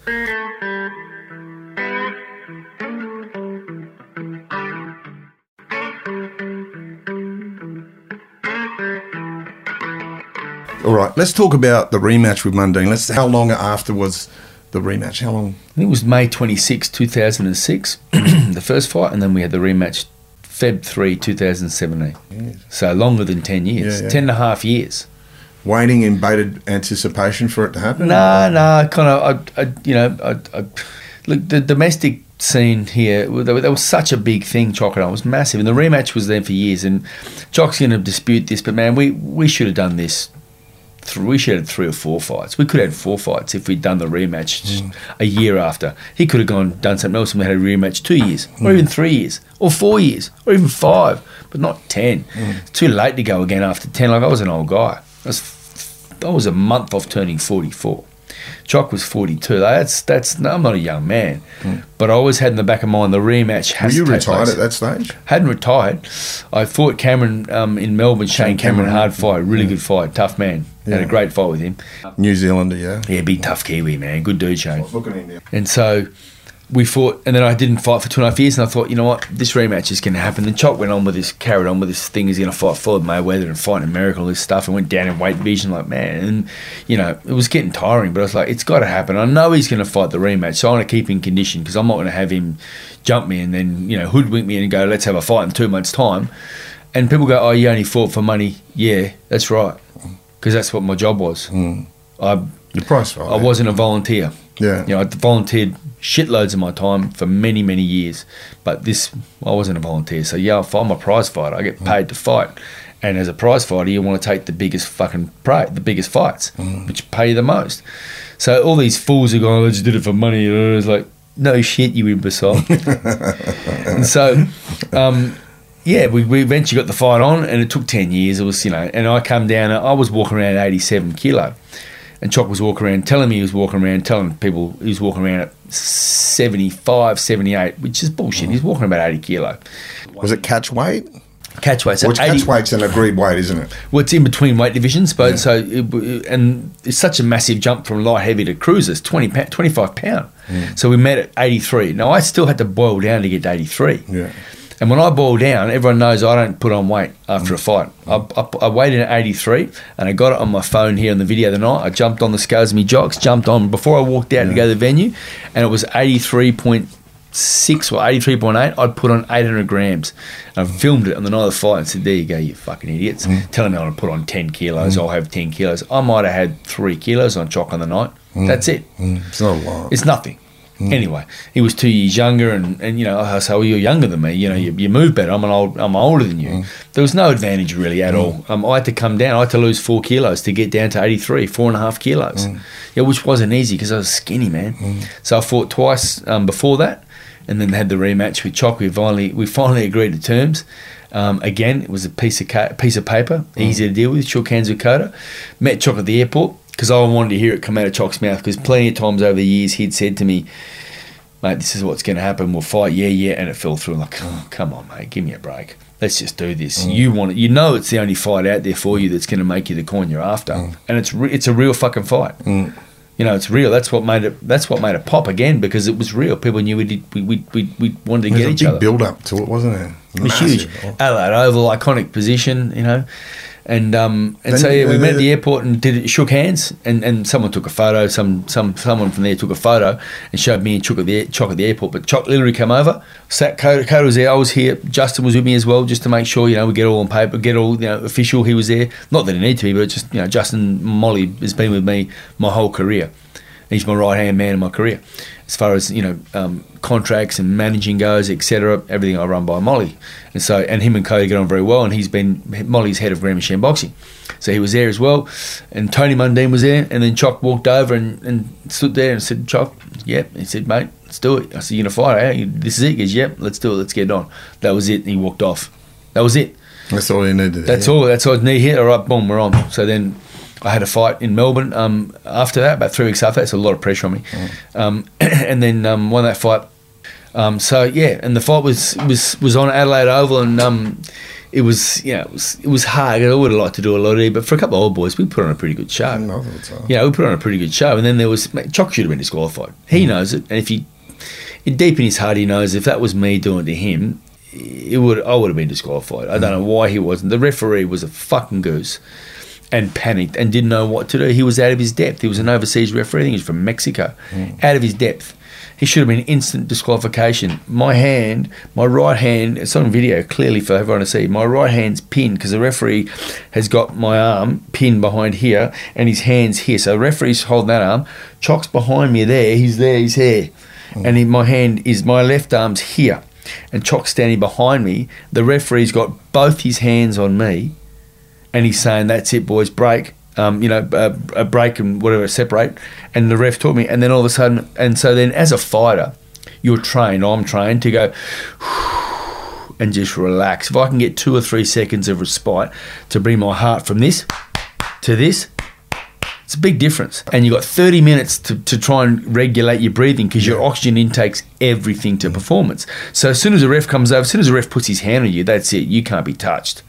All right, let's talk about the rematch with Mundine. Let's. How long after was the rematch? How long? I think it was May 26, 2006, <clears throat> the first fight, and then we had the rematch Feb 3, 2017. So longer than 10 years, Yeah, yeah. 10 and a half years. Waiting in bated anticipation for it to happen. No, no, kind of, I, I, you know, I, I, look, the domestic scene here, there was such a big thing, Choc it was massive, and the rematch was there for years, and Choc's going to dispute this, but man, we, we should have done this. Th- we should have had three or four fights. We could have had four fights if we'd done the rematch just mm. a year after. He could have gone done something else and we had a rematch two years, or mm. even three years, or four years, or even five, but not ten. Mm. It's too late to go again after ten. Like I was an old guy. I was I was a month off turning 44. Choc was 42. That's that's. No, I'm not a young man, but I always had in the back of mind the rematch Were you to retired place. at that stage? Hadn't retired. I fought Cameron um, in Melbourne. Shane, Cameron, Cameron. hard fight, really good fight, tough man. Had a great fight with him. New Zealander, yeah. Yeah, big tough Kiwi man, good dude, Shane. Look at him there. And so we fought, and then I didn't fight for two and a half years. And I thought, you know what, this rematch is going to happen. Then Choc went on with this, carried on with this thing. He's going to fight Floyd Mayweather and fight in America, all this stuff, and went down in weight division. Like man, and you know it was getting tiring. But I was like, it's got to happen. I know he's going to fight the rematch, so I want to keep in condition because I'm not going to have him jump me and then you know hoodwink me and go, let's have a fight in two months' time. And people go, oh, you only fought for money. Yeah, that's right, because that's what my job was. Hmm. I The price fight. I wasn't a volunteer. Yeah. You know, I volunteered shitloads of my time for many, many years, but this I wasn't a volunteer. So yeah, I'm a prize fighter, I get paid to fight. And as a prize fighter, you want to take the biggest fucking prey, the biggest fights, which pay the most. So all these fools are going, "I just did it for money." And it's like, no shit, you imbecile. <laughs> and so, um, yeah, we, we eventually got the fight on, and it took ten years. It was, you know, and I come down. I was walking around eighty-seven kilo, and Choc was walking around, telling me he was walking around, telling people he was walking around at 75, 78, which is bullshit. He's walking about eighty kilo. Was it catch weight? Catch weight. So Which 80 catch weight's an agreed weight, isn't it? well, it's in between weight divisions, but so it, and it's such a massive jump from light heavy to cruisers, 20 pa- 25 pound. So we met at 83. Now I still had to boil down to get to 83. Yeah. And when I boil down, everyone knows I don't put on weight after a fight. I, I, I weighed in at 83 and I got it on my phone here in the video the night. I jumped on the scales of me jocks, jumped on before I walked out to go to the venue, and it was 83.6 or 83.8. I'd put on 800 grams. And I filmed it on the night of the fight and said, There you go, you fucking idiots. Mm. Telling me I want to put on 10 kilos, mm. I'll have 10 kilos. I might have had three kilos on Choc on the night. Mm. That's it. It's not a lot. It's nothing. Anyway, he was two years younger, and, and you know, I say, "Well, you're younger than me. You know, you, you move better. I'm an old, I'm older than you." There was no advantage really at all. Um, I had to come down. I had to lose four kilos to get down to 83, four and a half kilos. Yeah, which wasn't easy because I was skinny, man. So I fought twice um, before that, and then had the rematch with Choc. We finally, we finally agreed to terms. Um, again, it was a piece of ca- piece of paper, easy to deal with. Shook hands with Khoder. Met Choc at the airport because I wanted to hear it come out of Choc's mouth. Because plenty of times over the years he'd said to me, "Mate, this is what's going to happen. We'll fight, yeah, yeah," and it fell through. I'm like, oh, "Come on, mate, give me a break. Let's just do this. Mm. You want it. You know it's the only fight out there for you that's going to make you the coin you're after, mm. and it's re- it's a real fucking fight." Mm. You know, it's real. That's what made it. That's what made it pop again because it was real. People knew we did. We we, we, we wanted to There's get a each big other. build up to it, wasn't it? It was huge. Adelaide Oval, iconic position, you know. And um, and Then, so yeah, we uh, met at the airport and did it, shook hands, and, and someone took a photo. Some some someone from there took a photo and showed me and Choc at the Choc at the airport. But Choc literally came over, sat. Khoder was there. I was here. Justin was with me as well, just to make sure you know we get all on paper, get all you know official. He was there. Not that he needed to be, but just you know Justin Molly has been with me my whole career. He's my right hand man in my career, as far as you know um, contracts and managing goes, etc. Everything I run by Molly, and so and him and Cody get on very well. And he's been Molly's head of Green Machine Boxing, so he was there as well. And Tony Mundine was there, and then Choc walked over and, and stood there and said, "Choc, yep." He said, "Mate, let's do it." I said, "You gonna fight? Eh? This is it." He goes, "Yep, let's do it. Let's get it on." That was it. And he walked off. That was it. That's all you needed. That's do. all. That's all. Knee hit. All right, boom, we're on. So then I had a fight in Melbourne. Um, after that, about three weeks after that, it's a lot of pressure on me. Um, <clears throat> and then um, won that fight. Um, so yeah, and the fight was was was on Adelaide Oval, and um, it was yeah, it was it was hard. I would have liked to do a lot of it, but for a couple of old boys, we put on a pretty good show. No, so. Yeah, we put on a pretty good show, and then there was mate, Choc should have been disqualified. He knows it, and if he, deep in his heart, he knows if that was me doing it to him, it would I would have been disqualified. I don't know why he wasn't. The referee was a fucking goose, and panicked and didn't know what to do. He was out of his depth. He was an overseas referee. I think he was from Mexico, hmm. out of his depth. He should have been instant disqualification. My hand, my right hand, it's on video clearly for everyone to see. My right hand's pinned because the referee has got my arm pinned behind here and his hand's here. So the referee's holding that arm. Choc's behind me there. He's there, he's here. Hmm. And he, my hand is, my left arm's here. And Choc's standing behind me. The referee's got both his hands on me and he's saying, "That's it, boys, break." Um, you know, uh, a break and whatever, separate. And the ref taught me, and then all of a sudden, and so then as a fighter, you're trained. I'm trained to go <sighs> and just relax. If I can get two or three seconds of respite to bring my heart from this to this, it's a big difference. And you've got 30 minutes to, to try and regulate your breathing because your oxygen intake's everything to performance. So as soon as the ref comes over, as soon as the ref puts his hand on you, that's it. You can't be touched.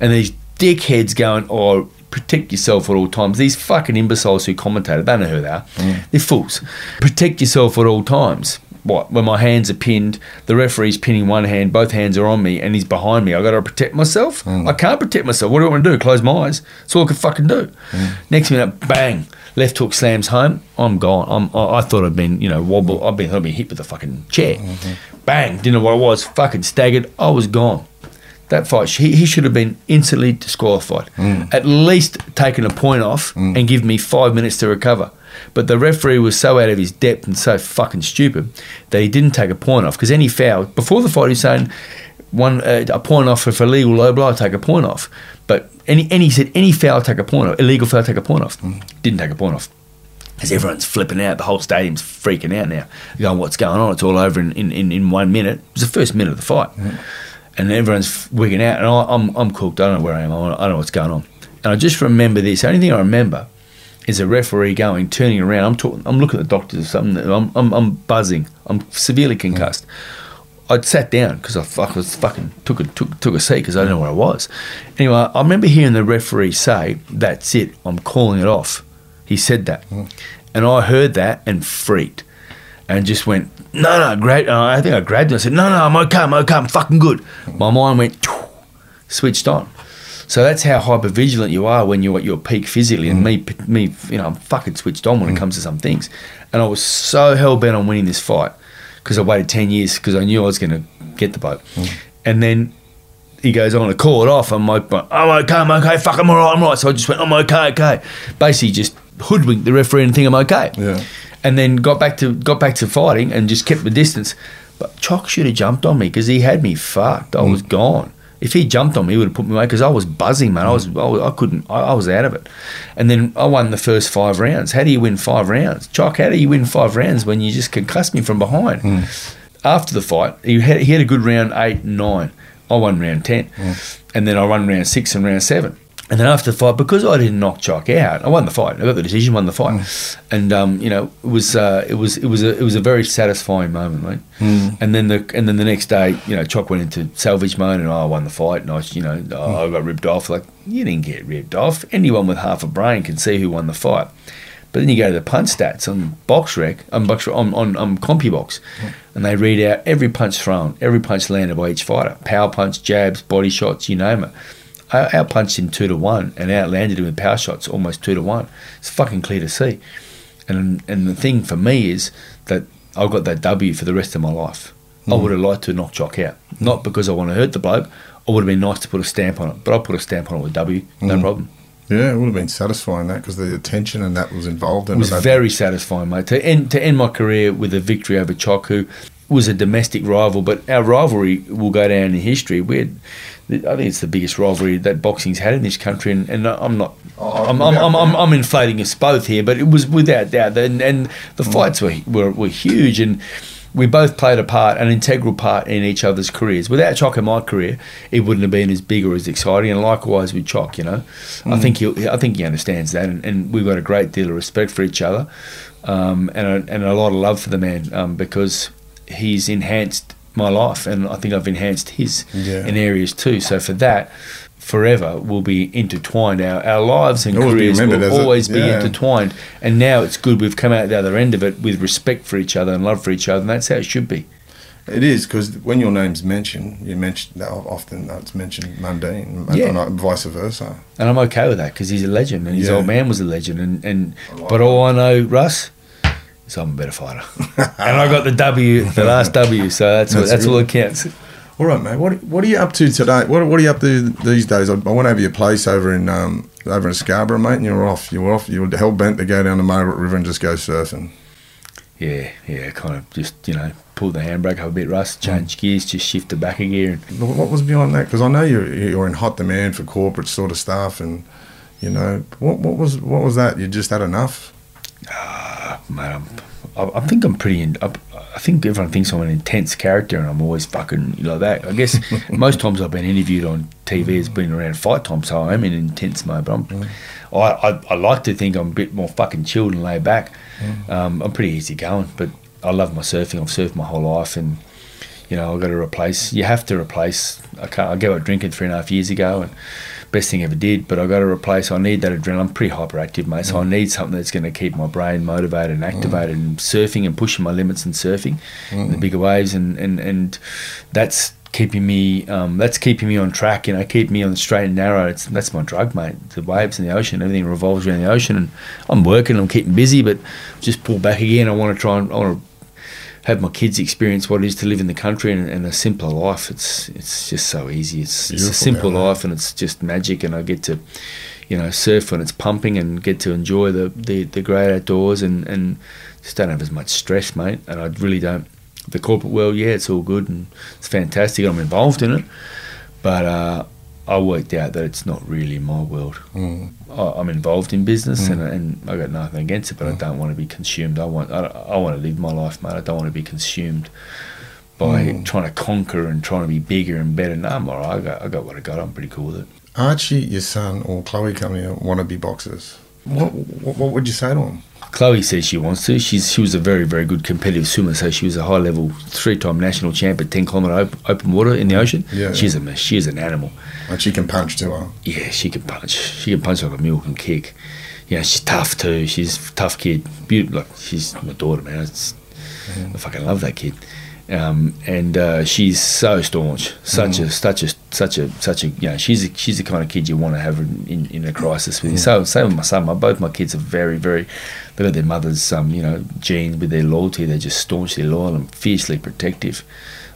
And these dickheads going, oh, protect yourself at all times. These fucking imbeciles who commentate, they know who they are. Mm. They're fools. Protect yourself at all times. What? When my hands are pinned, the referee's pinning one hand, both hands are on me, and he's behind me. I got to protect myself. Mm. I can't protect myself. What do I want to do? Close my eyes. That's all I can fucking do. Mm. Next minute, bang, left hook slams home. I'm gone. I'm, I, I thought I'd been, you know, wobble. I've been, I've been hit with a fucking chair. Mm-hmm. Bang, didn't know what it was. Fucking staggered. I was gone that fight, he, he should have been instantly disqualified. Mm. At least taken a point off mm. and give me five minutes to recover. But the referee was so out of his depth and so fucking stupid that he didn't take a point off because any foul before the fight he was saying one uh, a point off for illegal low blow, I take a point off. But any he said any foul take a point off, illegal foul take a point off. Mm. Didn't take a point off as everyone's flipping out, the whole stadium's freaking out now. Going, what's going on? It's all over in, in, in, in one minute. It was the first minute of the fight. And everyone's wigging out. And I, I'm, I'm cooked. I don't know where I am. I don't know what's going on. And I just remember this. The only thing I remember is a referee going, turning around. I'm talking, I'm looking at the doctors or something. I'm, I'm, I'm buzzing. I'm severely concussed. I'd sat down because I fuck was fucking took a took, took a seat because I didn't know where I was. Anyway, I remember hearing the referee say, "That's it, I'm calling it off." He said that, and I heard that and freaked, and just went, "No, no, great." Uh, I think I grabbed him. I said, "No, no, I'm okay, I'm okay, I'm fucking good." My mind went, switched on. So that's how hyper vigilant you are when you're at your peak physically. And mm. me, me, you know, I'm fucking switched on when it mm. comes to some things. And I was so hell bent on winning this fight because I waited ten years because I knew I was going to get the boat. Mm. And then he goes, I'm going to call it off. I'm like, I'm okay, I'm okay, fuck, I'm all right, I'm all right. So I just went, I'm okay, okay. Basically, just hoodwinked the referee and think I'm okay. Yeah. And then got back to got back to fighting and just kept the distance. But Choc should have jumped on me because he had me fucked. I mm. was gone. If he jumped on me, he would have put me away because I was buzzing, man. I was, I, was, I couldn't, I, I was out of it. And then I won the first five rounds. How do you win five rounds? Choc, how do you win five rounds when you just concussed me from behind? Mm. After the fight, he had, he had a good round eight and nine. I won round 10. Mm. And then I won round six and round seven. And then after the fight, because I didn't knock Choc out, I won the fight. I got the decision, won the fight, and um, you know it was uh, it was it was a it was a very satisfying moment, right? And then the and then the next day, you know, Choc went into salvage mode, and I won the fight, and I, you know, I got ripped off. Like you didn't get ripped off. Anyone with half a brain can see who won the fight. But then you go to the punch stats on BoxRec, on box on on, on CompuBox, and they read out every punch thrown, every punch landed by each fighter, power punch, jabs, body shots, you name it. I outpunched him two to one and outlanded him with power shots almost two to one. It's fucking clear to see. And and the thing for me is that I've got that W for the rest of my life. I mm. would have liked to knock Choc out, not because I want to hurt the bloke. It would have been nice to put a stamp on it, but I put a stamp on it with W, no mm. problem. Yeah, it would have been satisfying that because the attention and that was involved in It was it. very satisfying, mate. To end to end my career with a victory over Choc, who was a domestic rival, but our rivalry will go down in history. We had, I think it's the biggest rivalry that boxing's had in this country, and, and I'm not. Oh, I'm, I'm, I'm, I'm, I'm inflating us both here, but it was without doubt, and, and the fights were, were were huge, and we both played a part, an integral part in each other's careers. Without Choc in my career, it wouldn't have been as big or as exciting, and likewise with Choc. You know, I think he, I think he understands that, and, and we've got a great deal of respect for each other, um, and a, and a lot of love for the man um, because he's enhanced my life, and I think I've enhanced his Yeah. in areas too. So for that. Forever will be intertwined. Our, our lives and Always careers remembered will always be yeah. intertwined. And now it's good we've come out the other end of it with respect for each other and love for each other, and that's how it should be. It is because when your name's mentioned, you mention that often that's mentioned Mundine, and Yeah. not vice versa. And I'm okay with that because he's a legend, and his Yeah. old man was a legend. And, and but all I know, Russ, is I'm a better fighter, <laughs> and I got the W, the last <laughs> W. So that's what, That's that's all that counts. All right, mate. What what are you up to today? What what are you up to these days? I, I went over your place over in um, over in Scarborough, mate, and you were off. You were off. You were hell bent to go down the Margaret River and just go surfing. Yeah, yeah, kind of just you know pull the handbrake up a bit, Russ, change gears, just shift the back a gear, and What was behind that? Because I know you're you're in hot demand for corporate sort of stuff, and you know what what was what was that? You just had enough. Mate, I'm, I, I think I'm pretty. In, I, I think everyone thinks I'm an intense character, and I'm always fucking like that. I guess <laughs> most times I've been interviewed on TV has been around fight time, so I'm in intense mode. But I'm, I, I, I like to think I'm a bit more fucking chilled and laid back. Um, I'm pretty easy going, but I love my surfing. I've surfed my whole life, and you know I've got to replace. You have to replace. I can't. I gave up drinking three and a half years ago, and best thing I ever did. But I got to replace. I need that adrenaline. I'm pretty hyperactive, mate. So I mm. need something that's going to keep my brain motivated and activated, mm. and surfing and pushing my limits and surfing in the bigger waves, and and and that's keeping me. Um, that's keeping me on track. You know, keep me on the straight and narrow. It's that's my drug, mate. The waves and the ocean. Everything revolves around the ocean, and I'm working. I'm keeping busy, but just pull back again. I want to try and I want to have my kids experience what it is to live in the country and, and a simpler life. It's it's just so easy. It's, it's a simple there. life and it's just magic. And I get to, you know, surf when it's pumping and get to enjoy the, the, the great outdoors and, and just don't have as much stress, mate. And I really don't. The corporate world, yeah, it's all good and it's fantastic. I'm involved in it, but uh, I worked out that it's not really my world. Mm. I- I'm involved in business mm. and, and I got nothing against it, but I mm. don't want to be consumed. I want I, I want to live my life, mate. I don't want to be consumed by mm. trying to conquer and trying to be bigger and better. No, I'm all right. I got, I got what I got. I'm pretty cool with it. Archie, your son, or Chloe coming out want to be boxers. What, what, what would you say to him? Chloe says she wants to. She's she was a very very good competitive swimmer. So she was a high level three time national champ at ten kilometre open, open water in the ocean. Yeah. she's a she's an animal. And she can punch too, huh? Yeah, she can punch. She can punch like a mule can kick. Yeah, she's tough too. She's a tough kid. Beautiful. Like she's my daughter, man. It's, I fucking love that kid. Um, and uh, she's so staunch, such a such a such a such a you know she's a, she's the kind of kid you want to have in, in, in a crisis with. you. So same with my son. My both my kids are very very they got their mother's um, you know genes with their loyalty. They're just staunchly loyal and fiercely protective.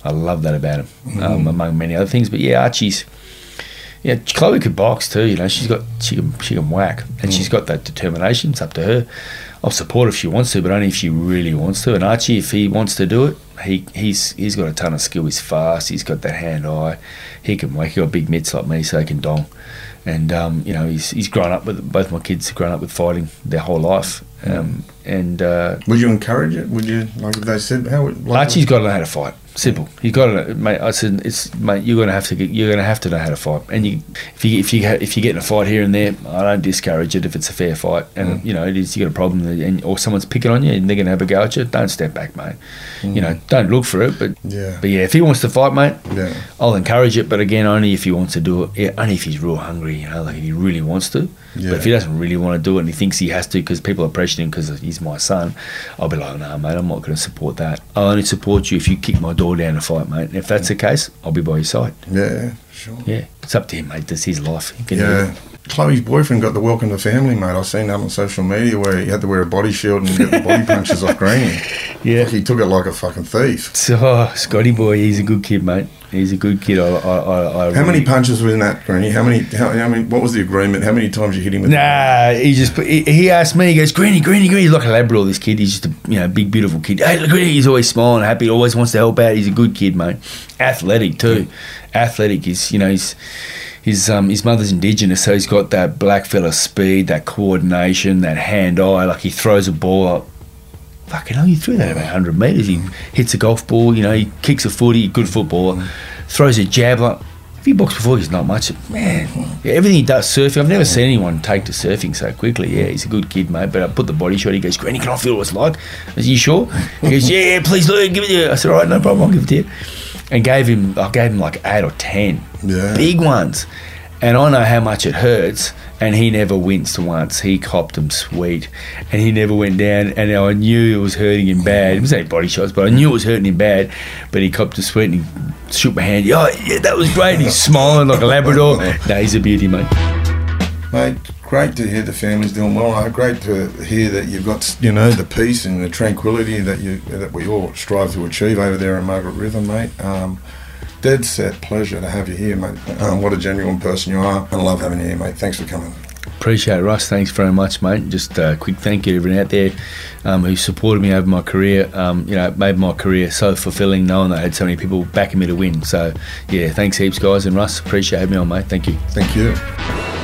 I love that about them, um, among many other things. But yeah, Archie's. Yeah, Chloe could box too. You know, she's got she can she can whack, and she's got that determination. It's up to her. I'll support if she wants to, but only if she really wants to. And Archie, if he wants to do it, he he's he's got a ton of skill. He's fast. He's got that hand eye. He can whack. He got big mitts like me, so he can dong. And um, you know, he's he's grown up with both my kids. Have grown up with fighting their whole life. Um, and uh, Would you encourage it? Would you, like if they said, how would, like, Archie's got to know how to fight. Simple. He's got to, mate. I said, it's mate. You're gonna have to get. You're gonna have to know how to fight. And you, if you if you ha- if you get in a fight here and there, I don't discourage it if it's a fair fight. And mm. you know, it is. You got a problem, and or someone's picking on you, and they're gonna have a go at you. Don't step back, mate. You mm. know, don't look for it. But Yeah. but yeah, if he wants to fight, mate, Yeah. I'll encourage it. But again, only if he wants to do it. Yeah, only if he's real hungry. You know, like if he really wants to. Yeah. But if he doesn't really want to do it and he thinks he has to because people are pressuring him because he's my son, I'll be like, no, mate, I'm not going to support that. I'll only support you if you kick my door down to fight, mate. And if that's the case, I'll be by your side. Yeah, sure. Yeah, it's up to him, mate. That's his life. Can Yeah. Chloe's boyfriend got the welcome to family, mate. I've seen that on social media where he had to wear a body shield and get the body <laughs> punches off Greeny. Yeah. He took it like a fucking thief. So, oh, Scotty boy, he's a good kid, mate. He's a good kid. I, I, I, I How many punches were in that, Greeny? How many? How, how many? What was the agreement? How many times you hit him with? Nah, he just he, he asked me. He goes, "Greeny, Greeny, Greeny." He's like a Labrador. This kid. He's just a you know big, beautiful kid. Hey, look, Greeny. He's always smiling, happy. Always wants to help out. He's a good kid, mate. Athletic too. Athletic. He's you know he's. His um his mother's indigenous, so he's got that black fella speed, that coordination, that hand eye. Like he throws a ball up. Fucking hell, he threw that about 100 metres. He hits a golf ball, you know, he kicks a footy, good footballer, throws a jab like. If he boxed before, he's not much. Man, yeah, everything he does, surfing. I've never seen anyone take to surfing so quickly. Yeah, he's a good kid, mate. But I put the body shot. He goes, Greeny, can I feel what it's like? I said, you sure? He goes, yeah, yeah, please, look, give it to you. I said, all right, no problem, I'll give it to you. And gave him, I gave him like eight or ten Yeah. big ones. And I know how much it hurts. And he never winced once. He copped them sweet. And he never went down. And I knew it was hurting him bad. It was only body shots, but I knew it was hurting him bad. But he copped a sweet and he shook my hand. Oh, yeah, that was great. He's smiling like a Labrador. No, he's a beauty, mate. Mate, great to hear the family's doing well. Uh, Great to hear that you've got, you know, the peace and the tranquility that you that we all strive to achieve over there in Margaret River, mate. Um, dead set pleasure to have you here, mate. Um, what a genuine person you are, and I love having you here, mate. Thanks for coming. Appreciate it, Russ. Thanks very much, mate. Just a quick thank you to everyone out there um, who supported me over my career. Um, you know, it made my career so fulfilling knowing that I had so many people backing me to win. So, yeah, thanks heaps, guys. And Russ, appreciate having me on, mate. Thank you. Thank you.